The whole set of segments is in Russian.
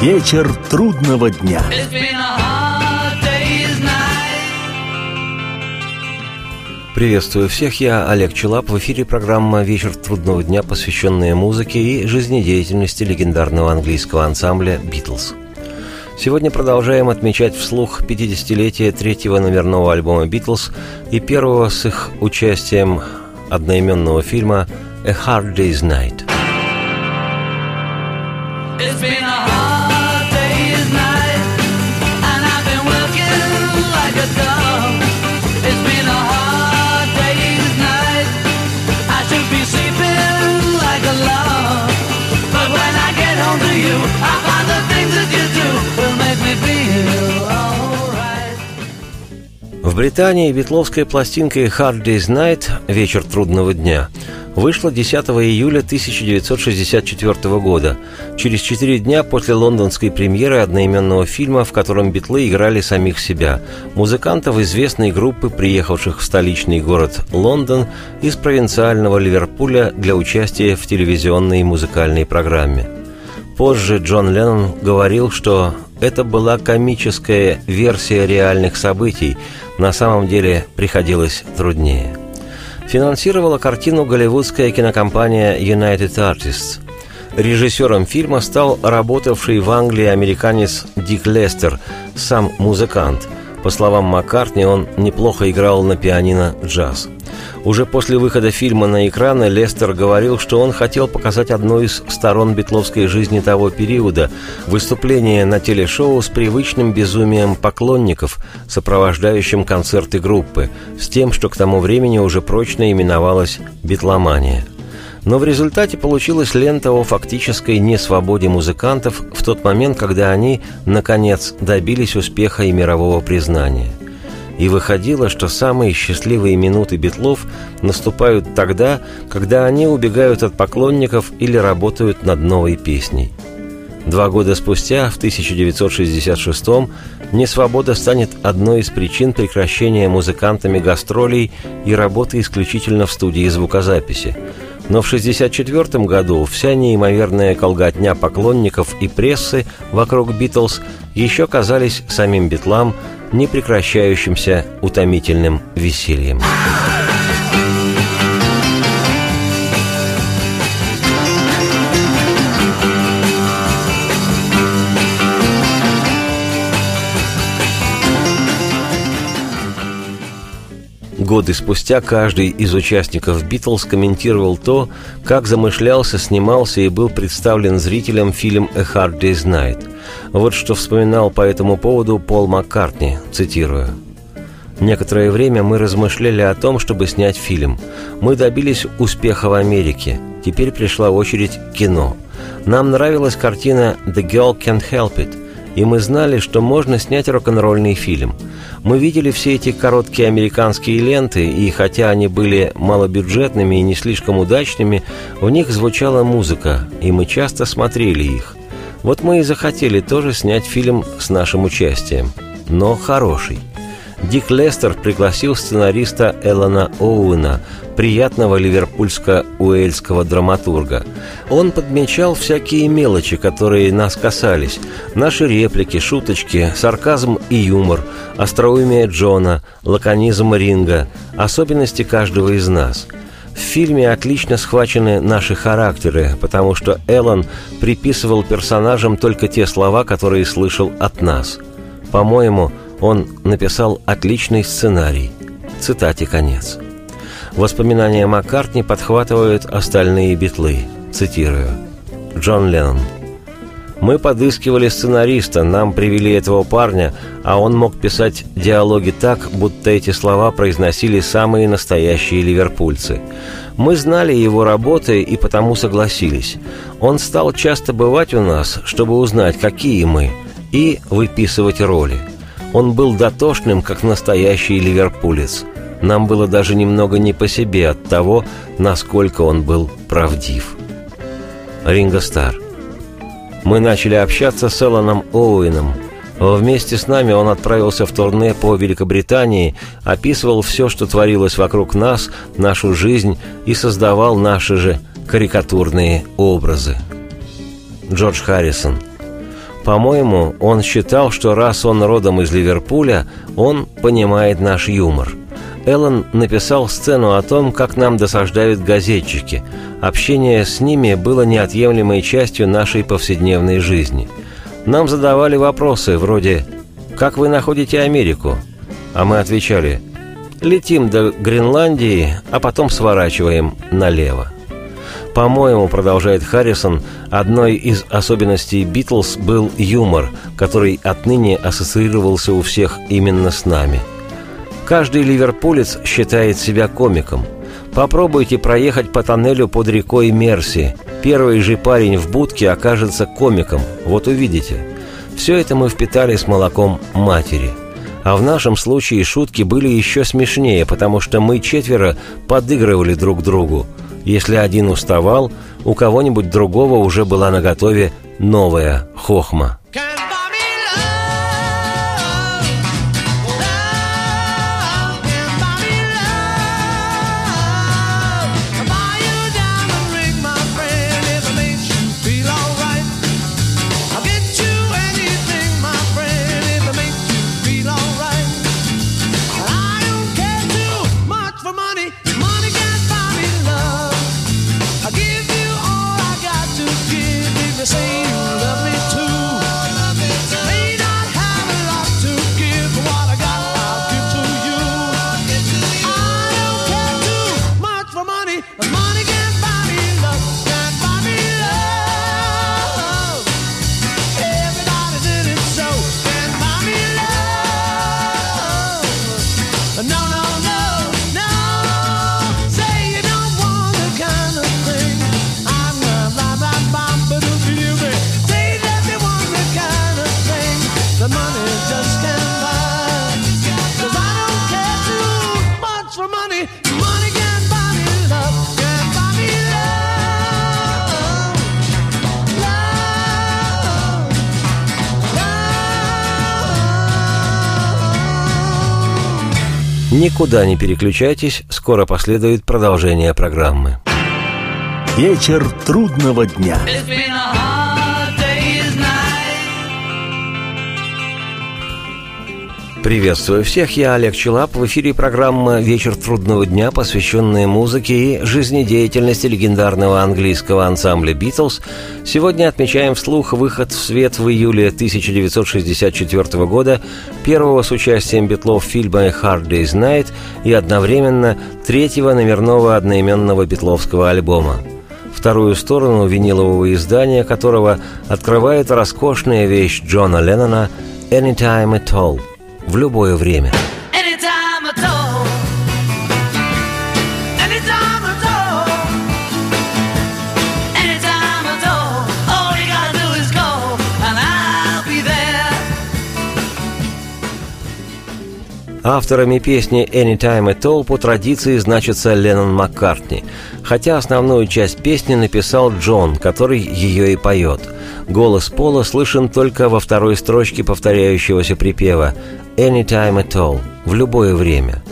Вечер трудного дня. Приветствую всех, я Олег Челап. В эфире программа «Вечер трудного дня», посвященная музыке и жизнедеятельности легендарного английского ансамбля «Битлз». Сегодня продолжаем отмечать вслух 50-летие третьего номерного альбома «Битлз» и первого с их участием одноименного фильма «A Hard Day's Night». It's been a В Британии битловская пластинка «Hard Day's Night» «Вечер трудного дня» вышла 10 июля 1964 года, через четыре дня после лондонской премьеры одноименного фильма, в котором битлы играли самих себя, музыкантов известной группы, приехавших в столичный город Лондон из провинциального Ливерпуля для участия в телевизионной музыкальной программе. Позже Джон Леннон говорил, что это была комическая версия реальных событий, на самом деле приходилось труднее – финансировала картину голливудская кинокомпания United Artists. Режиссером фильма стал работавший в Англии американец Дик Лестер, сам музыкант. По словам Маккартни, он неплохо играл на пианино джаз – уже после выхода фильма на экраны Лестер говорил, что он хотел показать одну из сторон битловской жизни того периода – выступление на телешоу с привычным безумием поклонников, сопровождающим концерты группы, с тем, что к тому времени уже прочно именовалось «битломания». Но в результате получилась лента о фактической несвободе музыкантов в тот момент, когда они, наконец, добились успеха и мирового признания – и выходило, что самые счастливые минуты битлов наступают тогда, когда они убегают от поклонников или работают над новой песней. Два года спустя, в 1966-м, несвобода станет одной из причин прекращения музыкантами гастролей и работы исключительно в студии звукозаписи. Но в 1964 году вся неимоверная колготня поклонников и прессы вокруг «Битлз» еще казались самим битлам непрекращающимся утомительным весельем. Годы спустя каждый из участников «Битлз» комментировал то, как замышлялся, снимался и был представлен зрителям фильм «A Hard Day's Night», вот что вспоминал по этому поводу Пол Маккартни, цитирую. Некоторое время мы размышляли о том, чтобы снять фильм. Мы добились успеха в Америке. Теперь пришла очередь кино. Нам нравилась картина «The Girl Can't Help It», и мы знали, что можно снять рок-н-ролльный фильм. Мы видели все эти короткие американские ленты, и хотя они были малобюджетными и не слишком удачными, в них звучала музыка, и мы часто смотрели их. Вот мы и захотели тоже снять фильм с нашим участием, но хороший. Дик Лестер пригласил сценариста Эллона Оуэна, приятного ливерпульско-уэльского драматурга. Он подмечал всякие мелочи, которые нас касались. Наши реплики, шуточки, сарказм и юмор, остроумие Джона, лаконизм Ринга, особенности каждого из нас – в фильме отлично схвачены наши характеры, потому что Эллен приписывал персонажам только те слова, которые слышал от нас. По-моему, он написал отличный сценарий. Цитате конец. Воспоминания Маккартни подхватывают остальные битлы. Цитирую. Джон Леннон. Мы подыскивали сценариста, нам привели этого парня, а он мог писать диалоги так, будто эти слова произносили самые настоящие ливерпульцы. Мы знали его работы и потому согласились. Он стал часто бывать у нас, чтобы узнать, какие мы, и выписывать роли. Он был дотошным, как настоящий ливерпулец. Нам было даже немного не по себе от того, насколько он был правдив. Ринго Стар – мы начали общаться с Элланом Оуэном. Вместе с нами он отправился в турне по Великобритании, описывал все, что творилось вокруг нас, нашу жизнь и создавал наши же карикатурные образы. Джордж Харрисон. По-моему, он считал, что раз он родом из Ливерпуля, он понимает наш юмор. Эллен написал сцену о том, как нам досаждают газетчики. Общение с ними было неотъемлемой частью нашей повседневной жизни. Нам задавали вопросы вроде «Как вы находите Америку?» А мы отвечали «Летим до Гренландии, а потом сворачиваем налево». По-моему, продолжает Харрисон, одной из особенностей Битлз был юмор, который отныне ассоциировался у всех именно с нами. Каждый ливерпулец считает себя комиком. Попробуйте проехать по тоннелю под рекой Мерси. Первый же парень в будке окажется комиком. Вот увидите. Все это мы впитали с молоком матери. А в нашем случае шутки были еще смешнее, потому что мы четверо подыгрывали друг другу – если один уставал, у кого-нибудь другого уже была наготове новая хохма. Никуда не переключайтесь, скоро последует продолжение программы. Вечер трудного дня. Приветствую всех, я Олег Челап. В эфире программа «Вечер трудного дня», посвященная музыке и жизнедеятельности легендарного английского ансамбля «Битлз». Сегодня отмечаем вслух выход в свет в июле 1964 года первого с участием Битлов фильма «Hard Day's Night» и одновременно третьего номерного одноименного битловского альбома вторую сторону винилового издания которого открывает роскошная вещь Джона Леннона «Anytime at All» в любое время. Авторами песни «Anytime at All» по традиции значится Леннон Маккартни, хотя основную часть песни написал Джон, который ее и поет. Голос Пола слышен только во второй строчке повторяющегося припева «Anytime at all» – в любое время.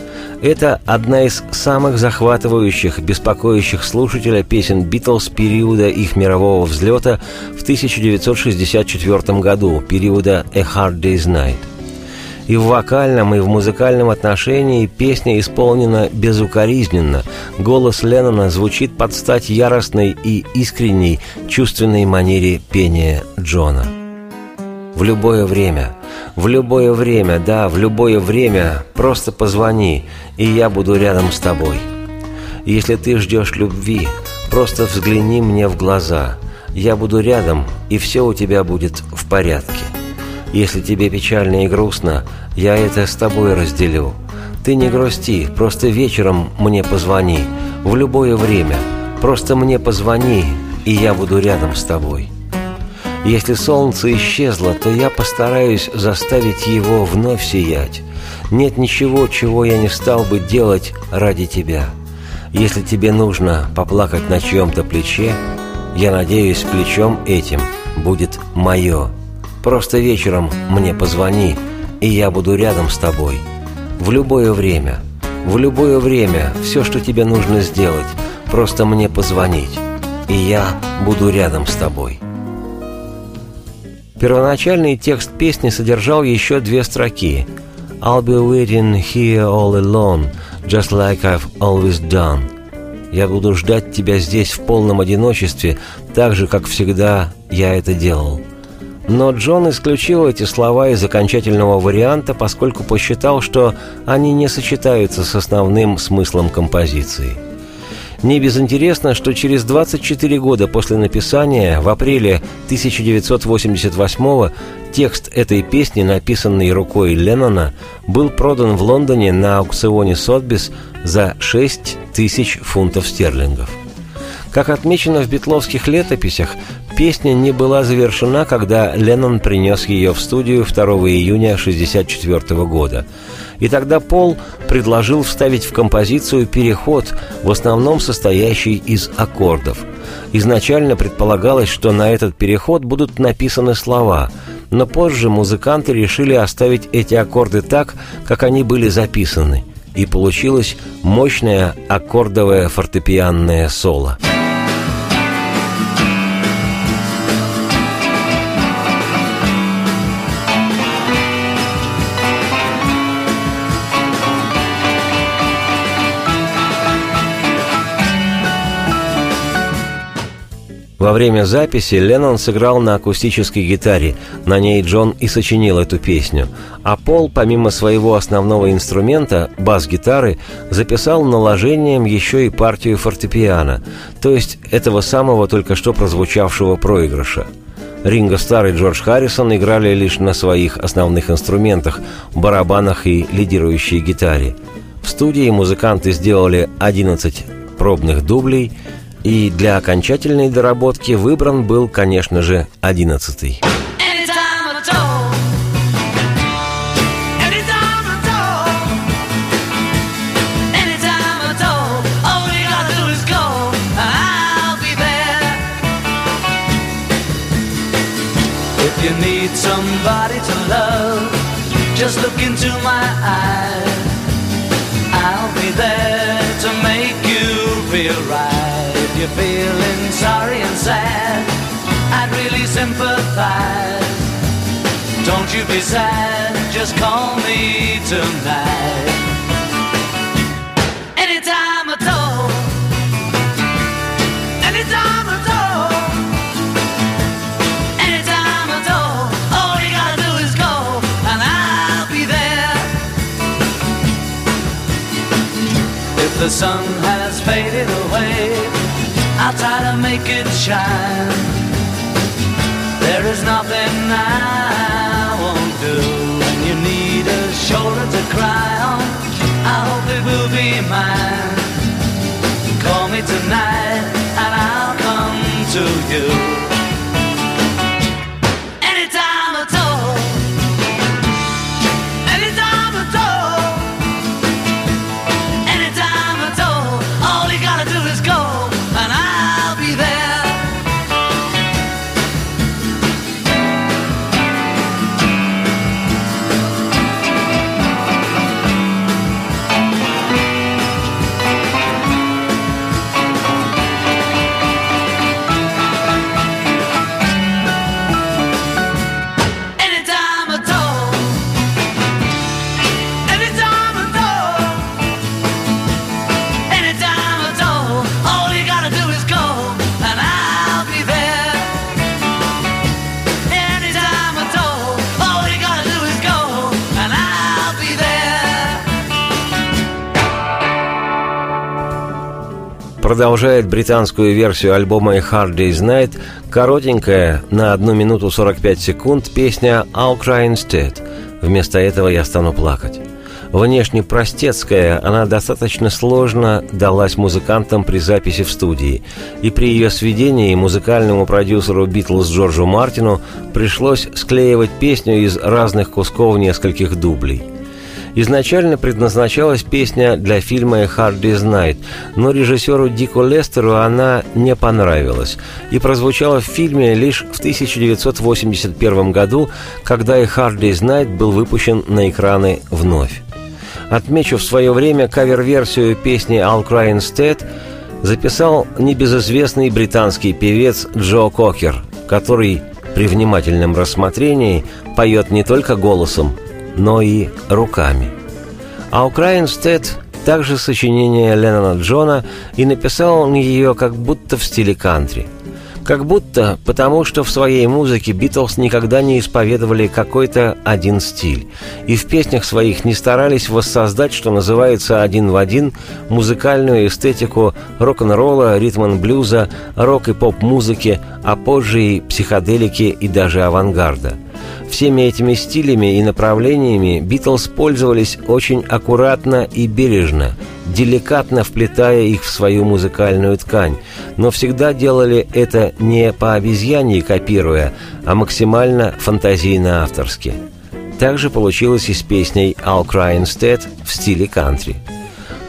Это одна из самых захватывающих, беспокоящих слушателя песен Битлз периода их мирового взлета в 1964 году, периода «A Hard Day's Night». И в вокальном, и в музыкальном отношении песня исполнена безукоризненно. Голос Леннона звучит под стать яростной и искренней, чувственной манере пения Джона. В любое время – в любое время, да, в любое время просто позвони, и я буду рядом с тобой. Если ты ждешь любви, просто взгляни мне в глаза. Я буду рядом, и все у тебя будет в порядке. Если тебе печально и грустно, я это с тобой разделю. Ты не грусти, просто вечером мне позвони, в любое время. Просто мне позвони, и я буду рядом с тобой. Если солнце исчезло, то я постараюсь заставить его вновь сиять. Нет ничего, чего я не стал бы делать ради тебя. Если тебе нужно поплакать на чьем-то плече, я надеюсь, плечом этим будет мое. Просто вечером мне позвони, и я буду рядом с тобой. В любое время, в любое время все, что тебе нужно сделать, просто мне позвонить, и я буду рядом с тобой». Первоначальный текст песни содержал еще две строки «I'll be waiting here all alone, just like I've always done». «Я буду ждать тебя здесь в полном одиночестве, так же, как всегда я это делал». Но Джон исключил эти слова из окончательного варианта, поскольку посчитал, что они не сочетаются с основным смыслом композиции – не безинтересно, что через 24 года после написания, в апреле 1988 текст этой песни, написанный рукой Леннона, был продан в Лондоне на аукционе Сотбис за 6 тысяч фунтов стерлингов. Как отмечено в битловских летописях, песня не была завершена, когда Леннон принес ее в студию 2 июня 1964 года – и тогда Пол предложил вставить в композицию переход, в основном состоящий из аккордов. Изначально предполагалось, что на этот переход будут написаны слова, но позже музыканты решили оставить эти аккорды так, как они были записаны, и получилось мощное аккордовое фортепианное соло. Во время записи Леннон сыграл на акустической гитаре, на ней Джон и сочинил эту песню, а Пол, помимо своего основного инструмента, бас-гитары, записал наложением еще и партию фортепиано, то есть этого самого только что прозвучавшего проигрыша. Ринго Стар и Джордж Харрисон играли лишь на своих основных инструментах – барабанах и лидирующей гитаре. В студии музыканты сделали 11 пробных дублей – и для окончательной доработки выбран был, конечно же, одиннадцатый. you need somebody to love, just look into my eyes. I'll be there to make you feel right. You're feeling sorry and sad, I'd really sympathize. Don't you be sad, just call me tonight. Anytime anytime anytime all. All you gotta do is go, and I'll be there. If the sun has faded away I'll try to make it shine. There is nothing I won't do when you need a shoulder to cry on. I hope it will be mine. Call me tonight and I'll come to you. Продолжает британскую версию альбома «A Hard Day's Night» коротенькая, на 1 минуту 45 секунд, песня «I'll cry instead». Вместо этого я стану плакать. Внешне простецкая, она достаточно сложно далась музыкантам при записи в студии, и при ее сведении музыкальному продюсеру «Битлз» Джорджу Мартину пришлось склеивать песню из разных кусков нескольких дублей – Изначально предназначалась песня для фильма «Hard Day's Night», но режиссеру Дику Лестеру она не понравилась и прозвучала в фильме лишь в 1981 году, когда «A Hard Night» был выпущен на экраны вновь. Отмечу в свое время кавер-версию песни «I'll Cry Instead» записал небезызвестный британский певец Джо Кокер, который при внимательном рассмотрении поет не только голосом, но и руками. А Украинстед также сочинение Леннона Джона и написал он ее как будто в стиле кантри – как будто потому, что в своей музыке Битлз никогда не исповедовали какой-то один стиль, и в песнях своих не старались воссоздать, что называется один в один, музыкальную эстетику рок-н-ролла, ритм-н-блюза, рок- и поп-музыки, а позже и психоделики и даже авангарда – Всеми этими стилями и направлениями Битлз пользовались очень аккуратно и бережно, деликатно вплетая их в свою музыкальную ткань, но всегда делали это не по обезьяньи копируя, а максимально фантазийно-авторски. Также получилось и с песней «I'll Cry Instead» в стиле кантри.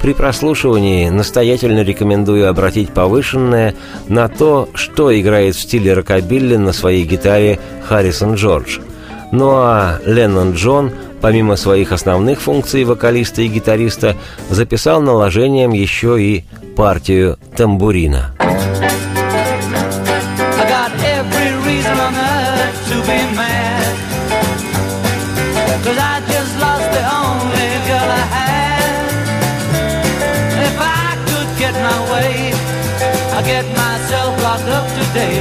При прослушивании настоятельно рекомендую обратить повышенное на то, что играет в стиле рокобилли на своей гитаре Харрисон Джордж – ну а Леннон Джон, помимо своих основных функций вокалиста и гитариста, записал наложением еще и партию тамбурина.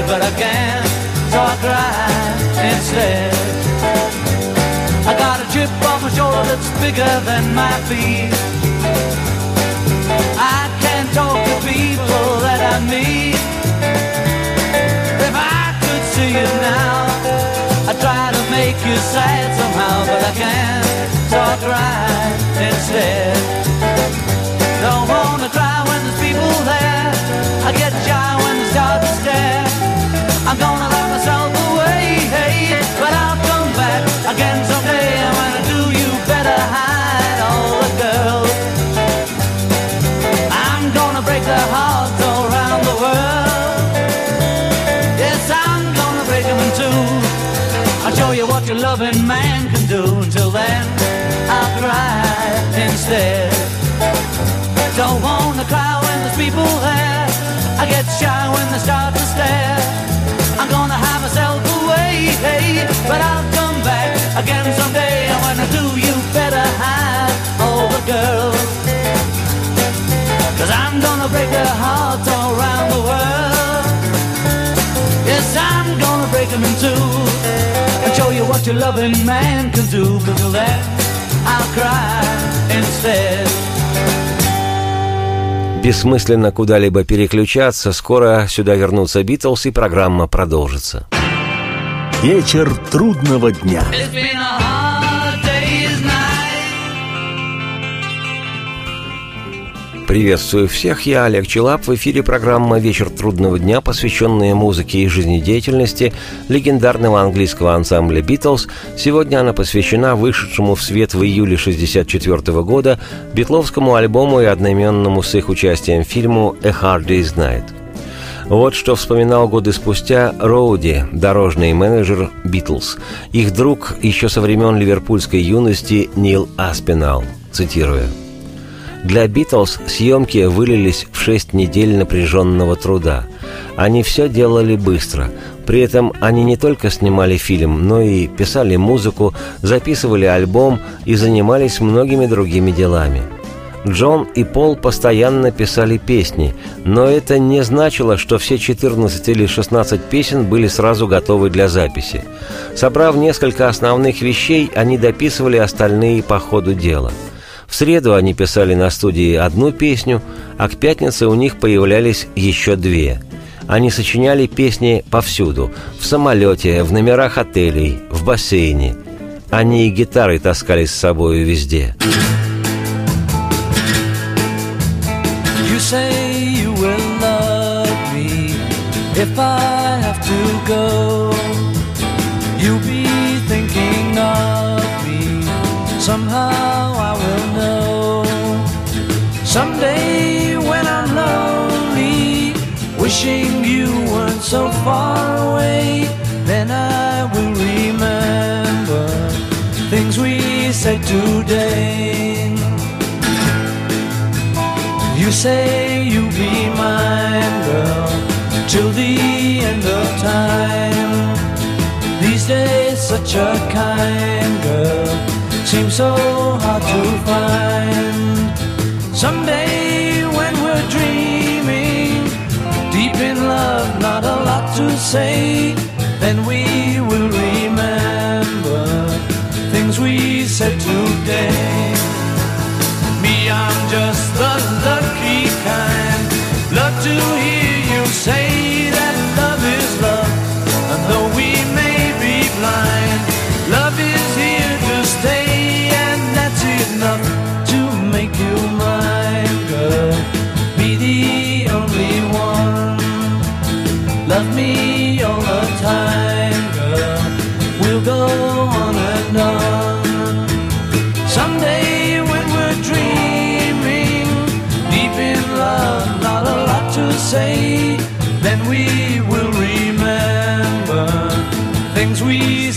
But I can't, so I cry instead. Chip on my shoulder that's bigger than my feet. I can't talk to people that I meet. If I could see you now, I'd try to make you sad somehow, but I can't, so I cry instead. Don't wanna cry when there's people there. I get shy when they start to stare. I'm gonna let myself away, hey, but I'll back again someday. I'm gonna do, you better hide all the girls. I'm gonna break their hearts all around the world. Yes, I'm gonna break them in two. I'll show you what your loving man can do. Until then, I'll cry instead. Don't wanna cry when there's people there. I get shy when they start to stare. Again someday. And when I do, you better hide all the girls. Cause I'm gonna break their hearts all around the world. Yes, I'm gonna break them in two show you what your loving man can do. But till then, I'll cry instead. Бессмысленно куда-либо переключаться, скоро сюда вернутся Битлз и программа продолжится. Вечер трудного дня. Приветствую всех, я Олег Челап. В эфире программа «Вечер трудного дня», посвященная музыке и жизнедеятельности легендарного английского ансамбля «Битлз». Сегодня она посвящена вышедшему в свет в июле 1964 года битловскому альбому и одноименному с их участием фильму «A Hard Day's Night». Вот что вспоминал годы спустя Роуди, дорожный менеджер «Битлз», их друг еще со времен ливерпульской юности Нил Аспинал, цитируя – для «Битлз» съемки вылились в шесть недель напряженного труда. Они все делали быстро. При этом они не только снимали фильм, но и писали музыку, записывали альбом и занимались многими другими делами. Джон и Пол постоянно писали песни, но это не значило, что все 14 или 16 песен были сразу готовы для записи. Собрав несколько основных вещей, они дописывали остальные по ходу дела – в среду они писали на студии одну песню, а к пятнице у них появлялись еще две. Они сочиняли песни повсюду – в самолете, в номерах отелей, в бассейне. Они и гитары таскали с собой везде. I have to go. You'll be thinking of me somehow I will know. Someday when I'm lonely, wishing you weren't so far away, then I will remember things we said today. You say you'll be mine, girl, till the time. days, such a kind girl seems so hard to find. Someday when we're dreaming, deep in love, not a lot to say, then we will remember things we said today. Me, I'm just the lucky kind. Love to hear you say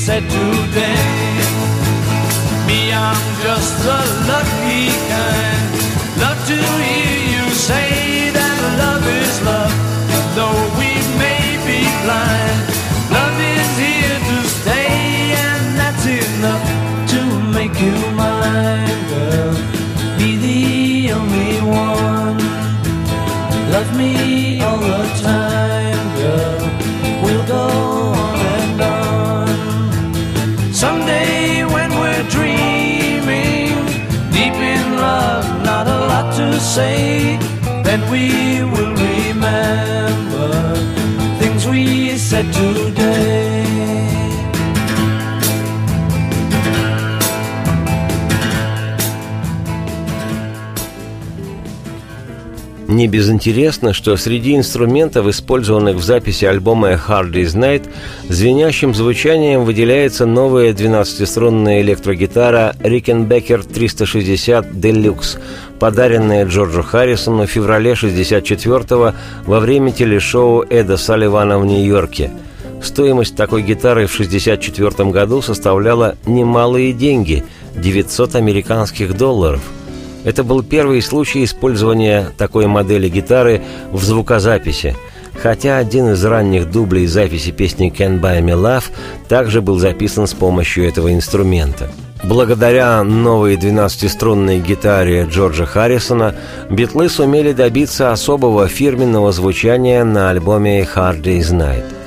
said today. Me, I'm just the lucky kind. Say, then we will remember things we said today. Не безинтересно, что среди инструментов, использованных в записи альбома «A Hard Day's Night», звенящим звучанием выделяется новая 12-струнная электрогитара Rickenbacker 360 Deluxe, подаренная Джорджу Харрисону в феврале 64-го во время телешоу Эда Салливана в Нью-Йорке. Стоимость такой гитары в 64 году составляла немалые деньги – 900 американских долларов – это был первый случай использования такой модели гитары в звукозаписи, хотя один из ранних дублей записи песни «Can't Buy Me Love» также был записан с помощью этого инструмента. Благодаря новой 12-струнной гитаре Джорджа Харрисона Битлы сумели добиться особого фирменного звучания на альбоме «Hard Day's Night».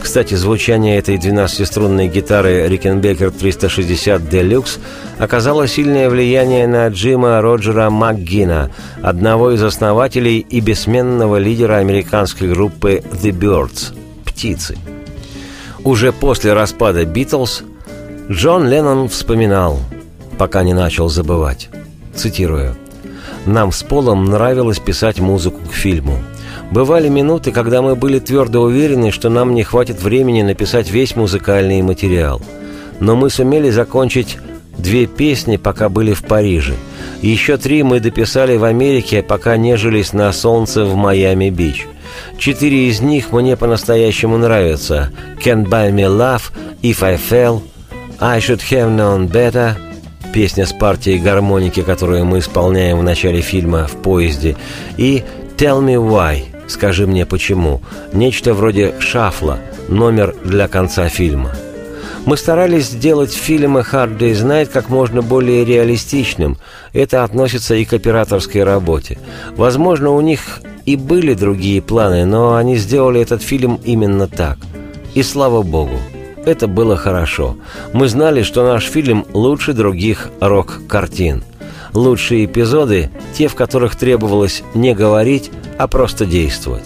Кстати, звучание этой 12-струнной гитары Rickenbacker 360 Deluxe оказало сильное влияние на Джима Роджера МакГина, одного из основателей и бессменного лидера американской группы The Birds – «Птицы». Уже после распада «Битлз» Джон Леннон вспоминал, пока не начал забывать. Цитирую. «Нам с Полом нравилось писать музыку к фильму. Бывали минуты, когда мы были твердо уверены, что нам не хватит времени написать весь музыкальный материал. Но мы сумели закончить две песни, пока были в Париже. Еще три мы дописали в Америке, пока нежились на солнце в Майами-Бич. Четыре из них мне по-настоящему нравятся. «Can't Buy Me Love», «If I Fell», «I Should Have Known Better», песня с партией гармоники, которую мы исполняем в начале фильма «В поезде», и «Tell Me Why», «Скажи мне почему», нечто вроде шафла, номер для конца фильма. Мы старались сделать фильм «Hard Day's Night» как можно более реалистичным. Это относится и к операторской работе. Возможно, у них и были другие планы, но они сделали этот фильм именно так. И слава богу, это было хорошо. Мы знали, что наш фильм лучше других рок-картин. Лучшие эпизоды – те, в которых требовалось не говорить, а просто действовать.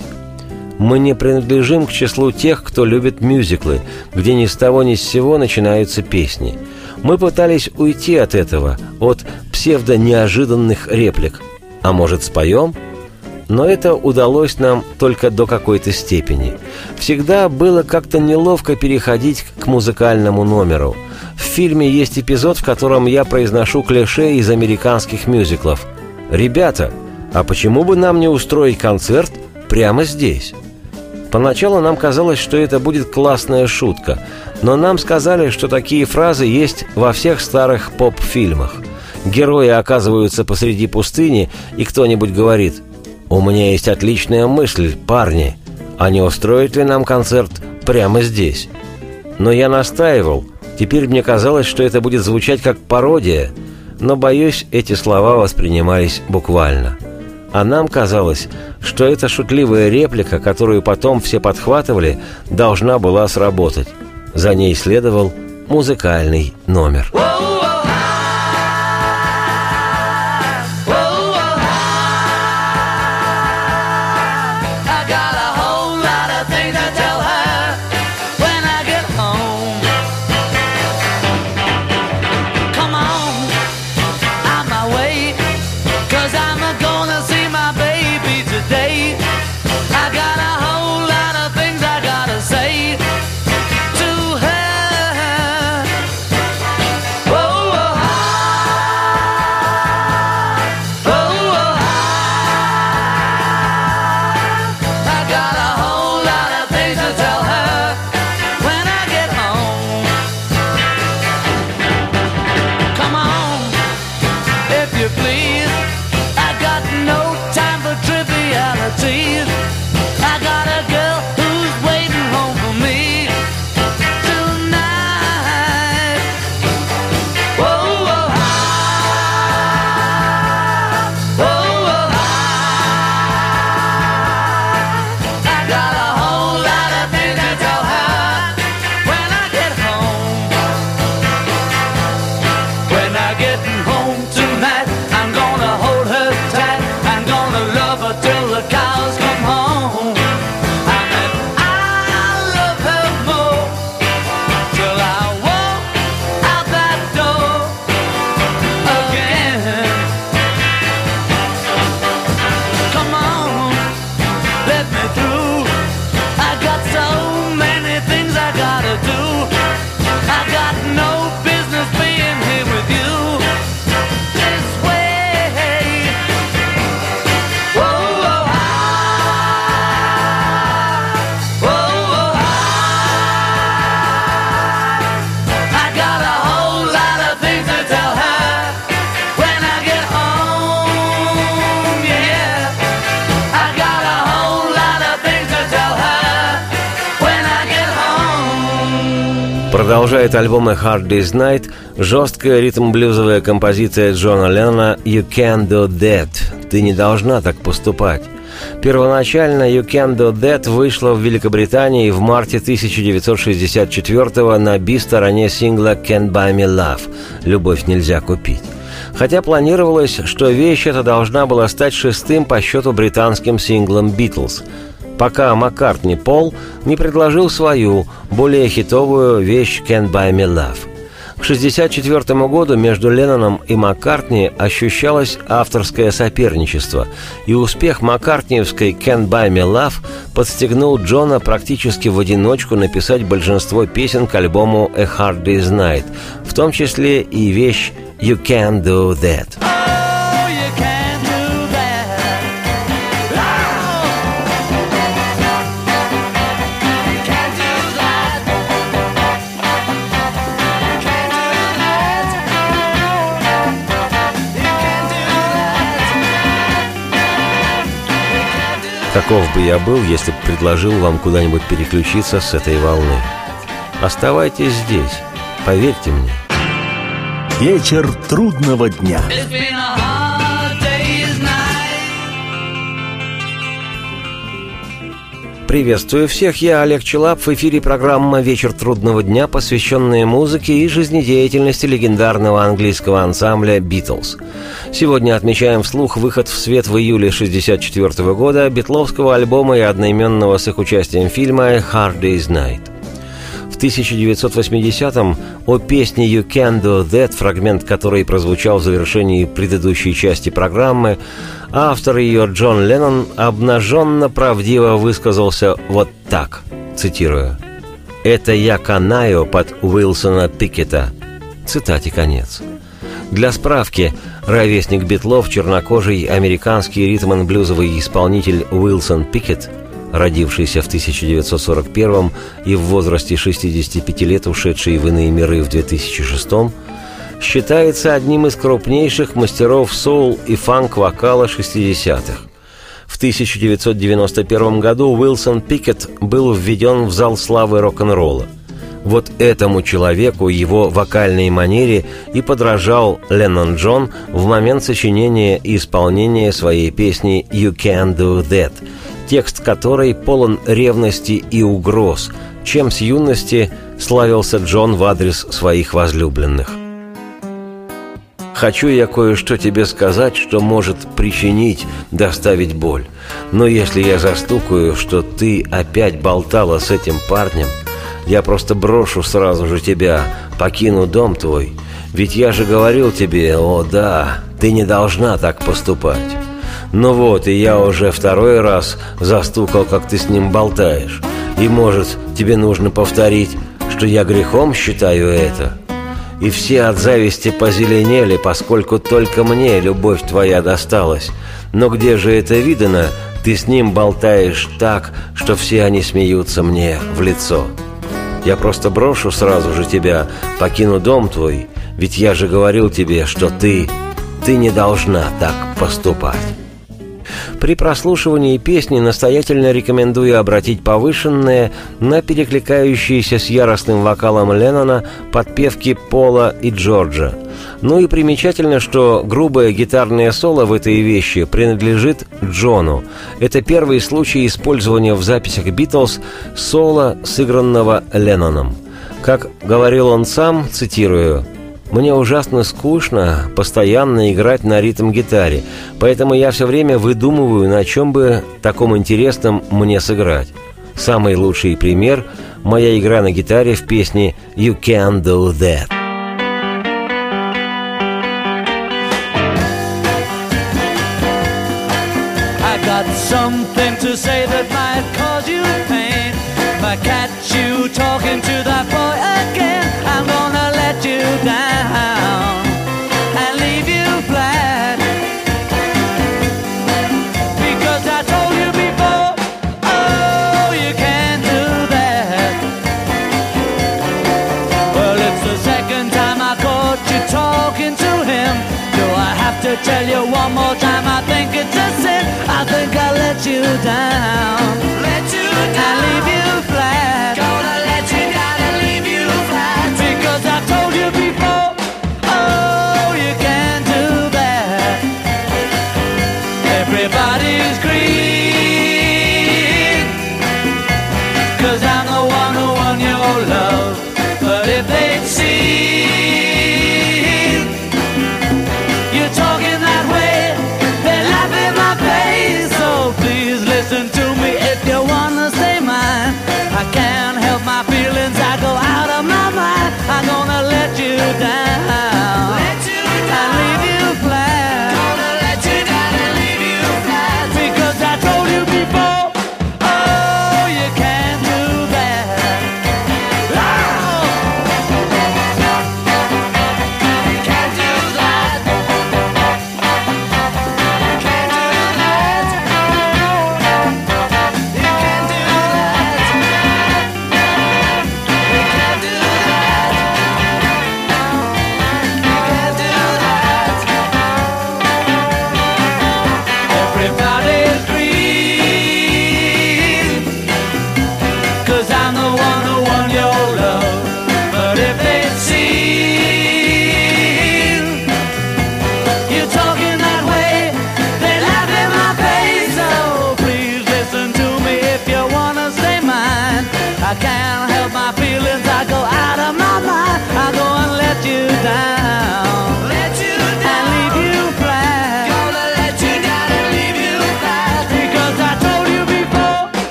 Мы не принадлежим к числу тех, кто любит мюзиклы, где ни с того ни с сего начинаются песни. Мы пытались уйти от этого, от псевдо-неожиданных реплик. А может, споем? Но это удалось нам только до какой-то степени. Всегда было как-то неловко переходить к музыкальному номеру. В фильме есть эпизод, в котором я произношу клише из американских мюзиклов. «Ребята, а почему бы нам не устроить концерт прямо здесь? Поначалу нам казалось, что это будет классная шутка, но нам сказали, что такие фразы есть во всех старых поп-фильмах. Герои оказываются посреди пустыни, и кто-нибудь говорит «У меня есть отличная мысль, парни, а не устроить ли нам концерт прямо здесь?» Но я настаивал. Теперь мне казалось, что это будет звучать как пародия. Но, боюсь, эти слова воспринимались буквально. А нам казалось, что эта шутливая реплика, которую потом все подхватывали, должна была сработать. За ней следовал музыкальный номер. reality Продолжает альбом «A Hard Day's Night» жесткая ритм-блюзовая композиция Джона Леннона «You Can't Do That» «Ты не должна так поступать». Первоначально «You Can't Do That» вышла в Великобритании в марте 1964 на би-стороне сингла «Can't Buy Me Love» «Любовь нельзя купить». Хотя планировалось, что вещь эта должна была стать шестым по счету британским синглом «Битлз», пока Маккартни Пол не предложил свою, более хитовую вещь «Can't Buy Me Love». К 1964 году между Ленноном и Маккартни ощущалось авторское соперничество, и успех маккартниевской «Can't Buy Me Love» подстегнул Джона практически в одиночку написать большинство песен к альбому «A Hard Day's Night», в том числе и вещь «You Can't Do That». Каков бы я был, если бы предложил вам куда-нибудь переключиться с этой волны? Оставайтесь здесь, поверьте мне. Вечер трудного дня. Приветствую всех, я Олег Челап. В эфире программа «Вечер трудного дня», посвященная музыке и жизнедеятельности легендарного английского ансамбля «Битлз». Сегодня отмечаем вслух выход в свет в июле 1964 года битловского альбома и одноименного с их участием фильма «Hard Day's Night». В 1980-м о песне «You Can Do That», фрагмент которой прозвучал в завершении предыдущей части программы, автор ее Джон Леннон обнаженно правдиво высказался вот так, цитирую. «Это я канаю под Уилсона Пикета». Цитате конец. Для справки, ровесник Битлов, чернокожий американский ритм-н-блюзовый исполнитель Уилсон Пикет – родившийся в 1941 и в возрасте 65 лет ушедший в иные миры в 2006 считается одним из крупнейших мастеров соул и фанк-вокала 60-х. В 1991 году Уилсон Пикет был введен в зал славы рок-н-ролла. Вот этому человеку, его вокальной манере и подражал Леннон Джон в момент сочинения и исполнения своей песни «You Can Do That», текст которой полон ревности и угроз, чем с юности славился Джон в адрес своих возлюбленных. Хочу я кое-что тебе сказать, что может причинить, доставить боль. Но если я застукаю, что ты опять болтала с этим парнем, я просто брошу сразу же тебя, покину дом твой. Ведь я же говорил тебе, о да, ты не должна так поступать. Ну вот, и я уже второй раз застукал, как ты с ним болтаешь. И, может, тебе нужно повторить, что я грехом считаю это?» и все от зависти позеленели, поскольку только мне любовь твоя досталась. Но где же это видано? Ты с ним болтаешь так, что все они смеются мне в лицо. Я просто брошу сразу же тебя, покину дом твой, ведь я же говорил тебе, что ты, ты не должна так поступать». При прослушивании песни настоятельно рекомендую обратить повышенное на перекликающиеся с яростным вокалом Леннона подпевки Пола и Джорджа. Ну и примечательно, что грубое гитарное соло в этой вещи принадлежит Джону. Это первый случай использования в записях «Битлз» соло, сыгранного Ленноном. Как говорил он сам, цитирую, мне ужасно скучно постоянно играть на ритм-гитаре, поэтому я все время выдумываю, на чем бы таком интересном мне сыграть. Самый лучший пример – моя игра на гитаре в песне «You Can Do That». something to say that might cause you pain. If I catch you talking to that to tell you one more time? I think it's a sin. I think I let you down. Let you down. And leave you flat. Gonna let you down and leave you flat. Because I told you before, let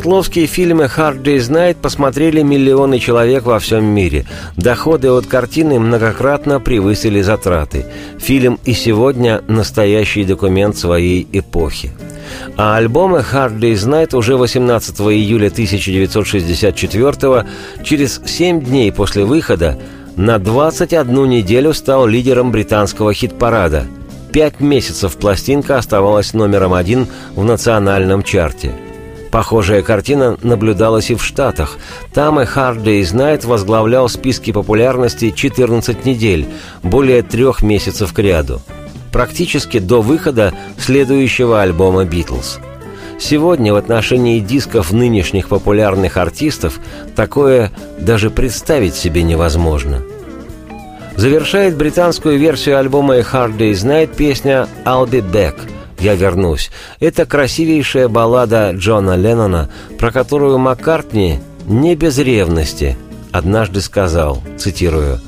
Битловские фильмы «Hard Day's Night» посмотрели миллионы человек во всем мире. Доходы от картины многократно превысили затраты. Фильм и сегодня настоящий документ своей эпохи. А альбомы «Hard Day's Night» уже 18 июля 1964 через 7 дней после выхода на 21 неделю стал лидером британского хит-парада. Пять месяцев пластинка оставалась номером один в национальном чарте – Похожая картина наблюдалась и в Штатах. Там и Hard Day's Night возглавлял списки популярности 14 недель, более трех месяцев к ряду. практически до выхода следующего альбома «Битлз». Сегодня в отношении дисков нынешних популярных артистов такое даже представить себе невозможно. Завершает британскую версию альбома «A Hard Day's Night» песня «I'll be back», «Я вернусь». Это красивейшая баллада Джона Леннона, про которую Маккартни не без ревности однажды сказал, цитирую,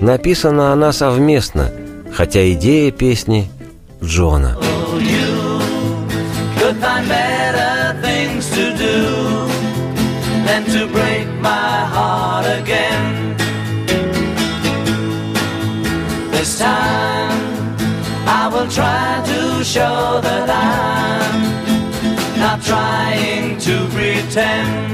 «Написана она совместно, хотя идея песни Джона». try to show that I'm not trying to pretend.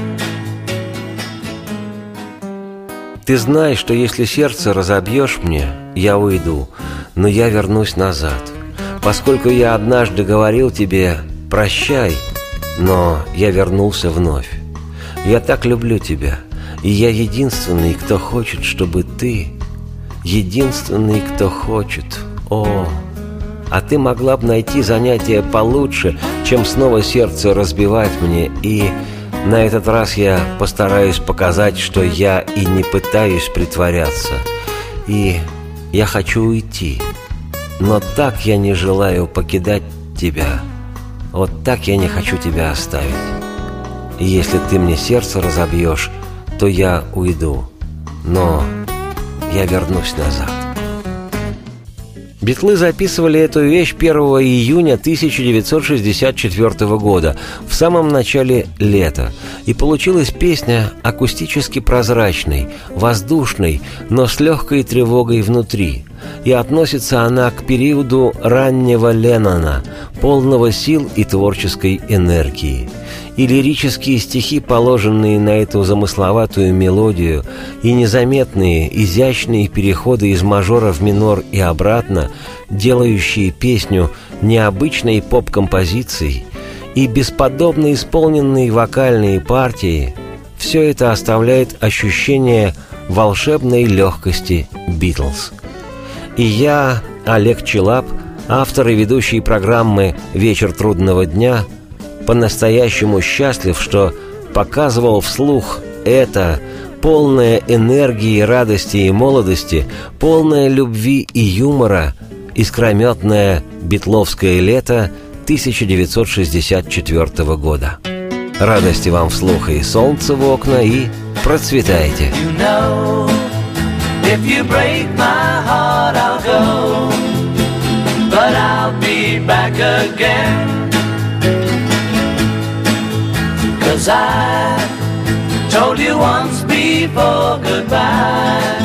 Ты знаешь, что если сердце разобьешь мне, я уйду, но я вернусь назад. Поскольку я однажды говорил тебе «прощай», но я вернулся вновь. Я так люблю тебя, и я единственный, кто хочет, чтобы ты... Единственный, кто хочет. О, а ты могла бы найти занятие получше, чем снова сердце разбивать мне, и на этот раз я постараюсь показать, что я и не пытаюсь притворяться. И я хочу уйти. Но так я не желаю покидать тебя. Вот так я не хочу тебя оставить. Если ты мне сердце разобьешь, то я уйду. Но я вернусь назад. Битлы записывали эту вещь 1 июня 1964 года, в самом начале лета. И получилась песня акустически прозрачной, воздушной, но с легкой тревогой внутри. И относится она к периоду раннего Леннона, полного сил и творческой энергии и лирические стихи, положенные на эту замысловатую мелодию, и незаметные, изящные переходы из мажора в минор и обратно, делающие песню необычной поп-композицией, и бесподобно исполненные вокальные партии, все это оставляет ощущение волшебной легкости «Битлз». И я, Олег Челап, автор и ведущий программы «Вечер трудного дня», по-настоящему счастлив, что показывал вслух это, полное энергии, радости и молодости, полное любви и юмора, искрометное битловское лето 1964 года. Радости вам вслух и солнце в окна, и процветайте! Back again. Cause I told you once before goodbye,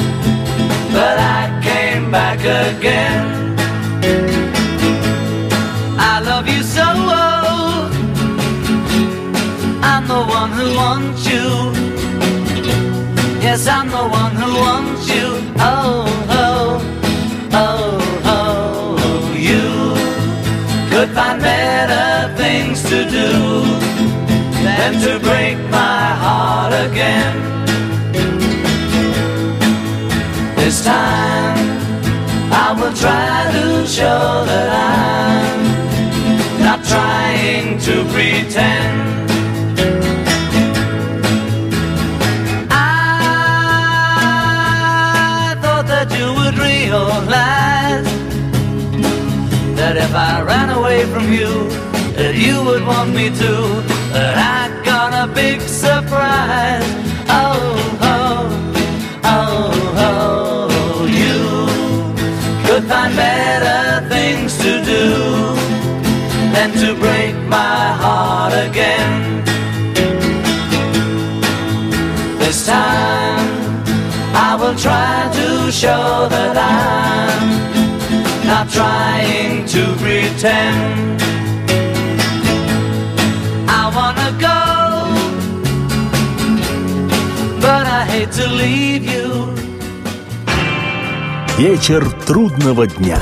but I came back again. I love you so, oh. I'm the one who wants you. Yes, I'm the one who wants you. Oh, oh, oh, oh, you could find better things to do than to break my heart again. This time I will try to show that I'm not trying to pretend. I thought that you would realize that if I ran away from you, that you would want me to. But I a big surprise. Oh, oh, oh, oh, you could find better things to do than to break my heart again. This time I will try to show that I'm not trying to pretend. Вечер трудного дня.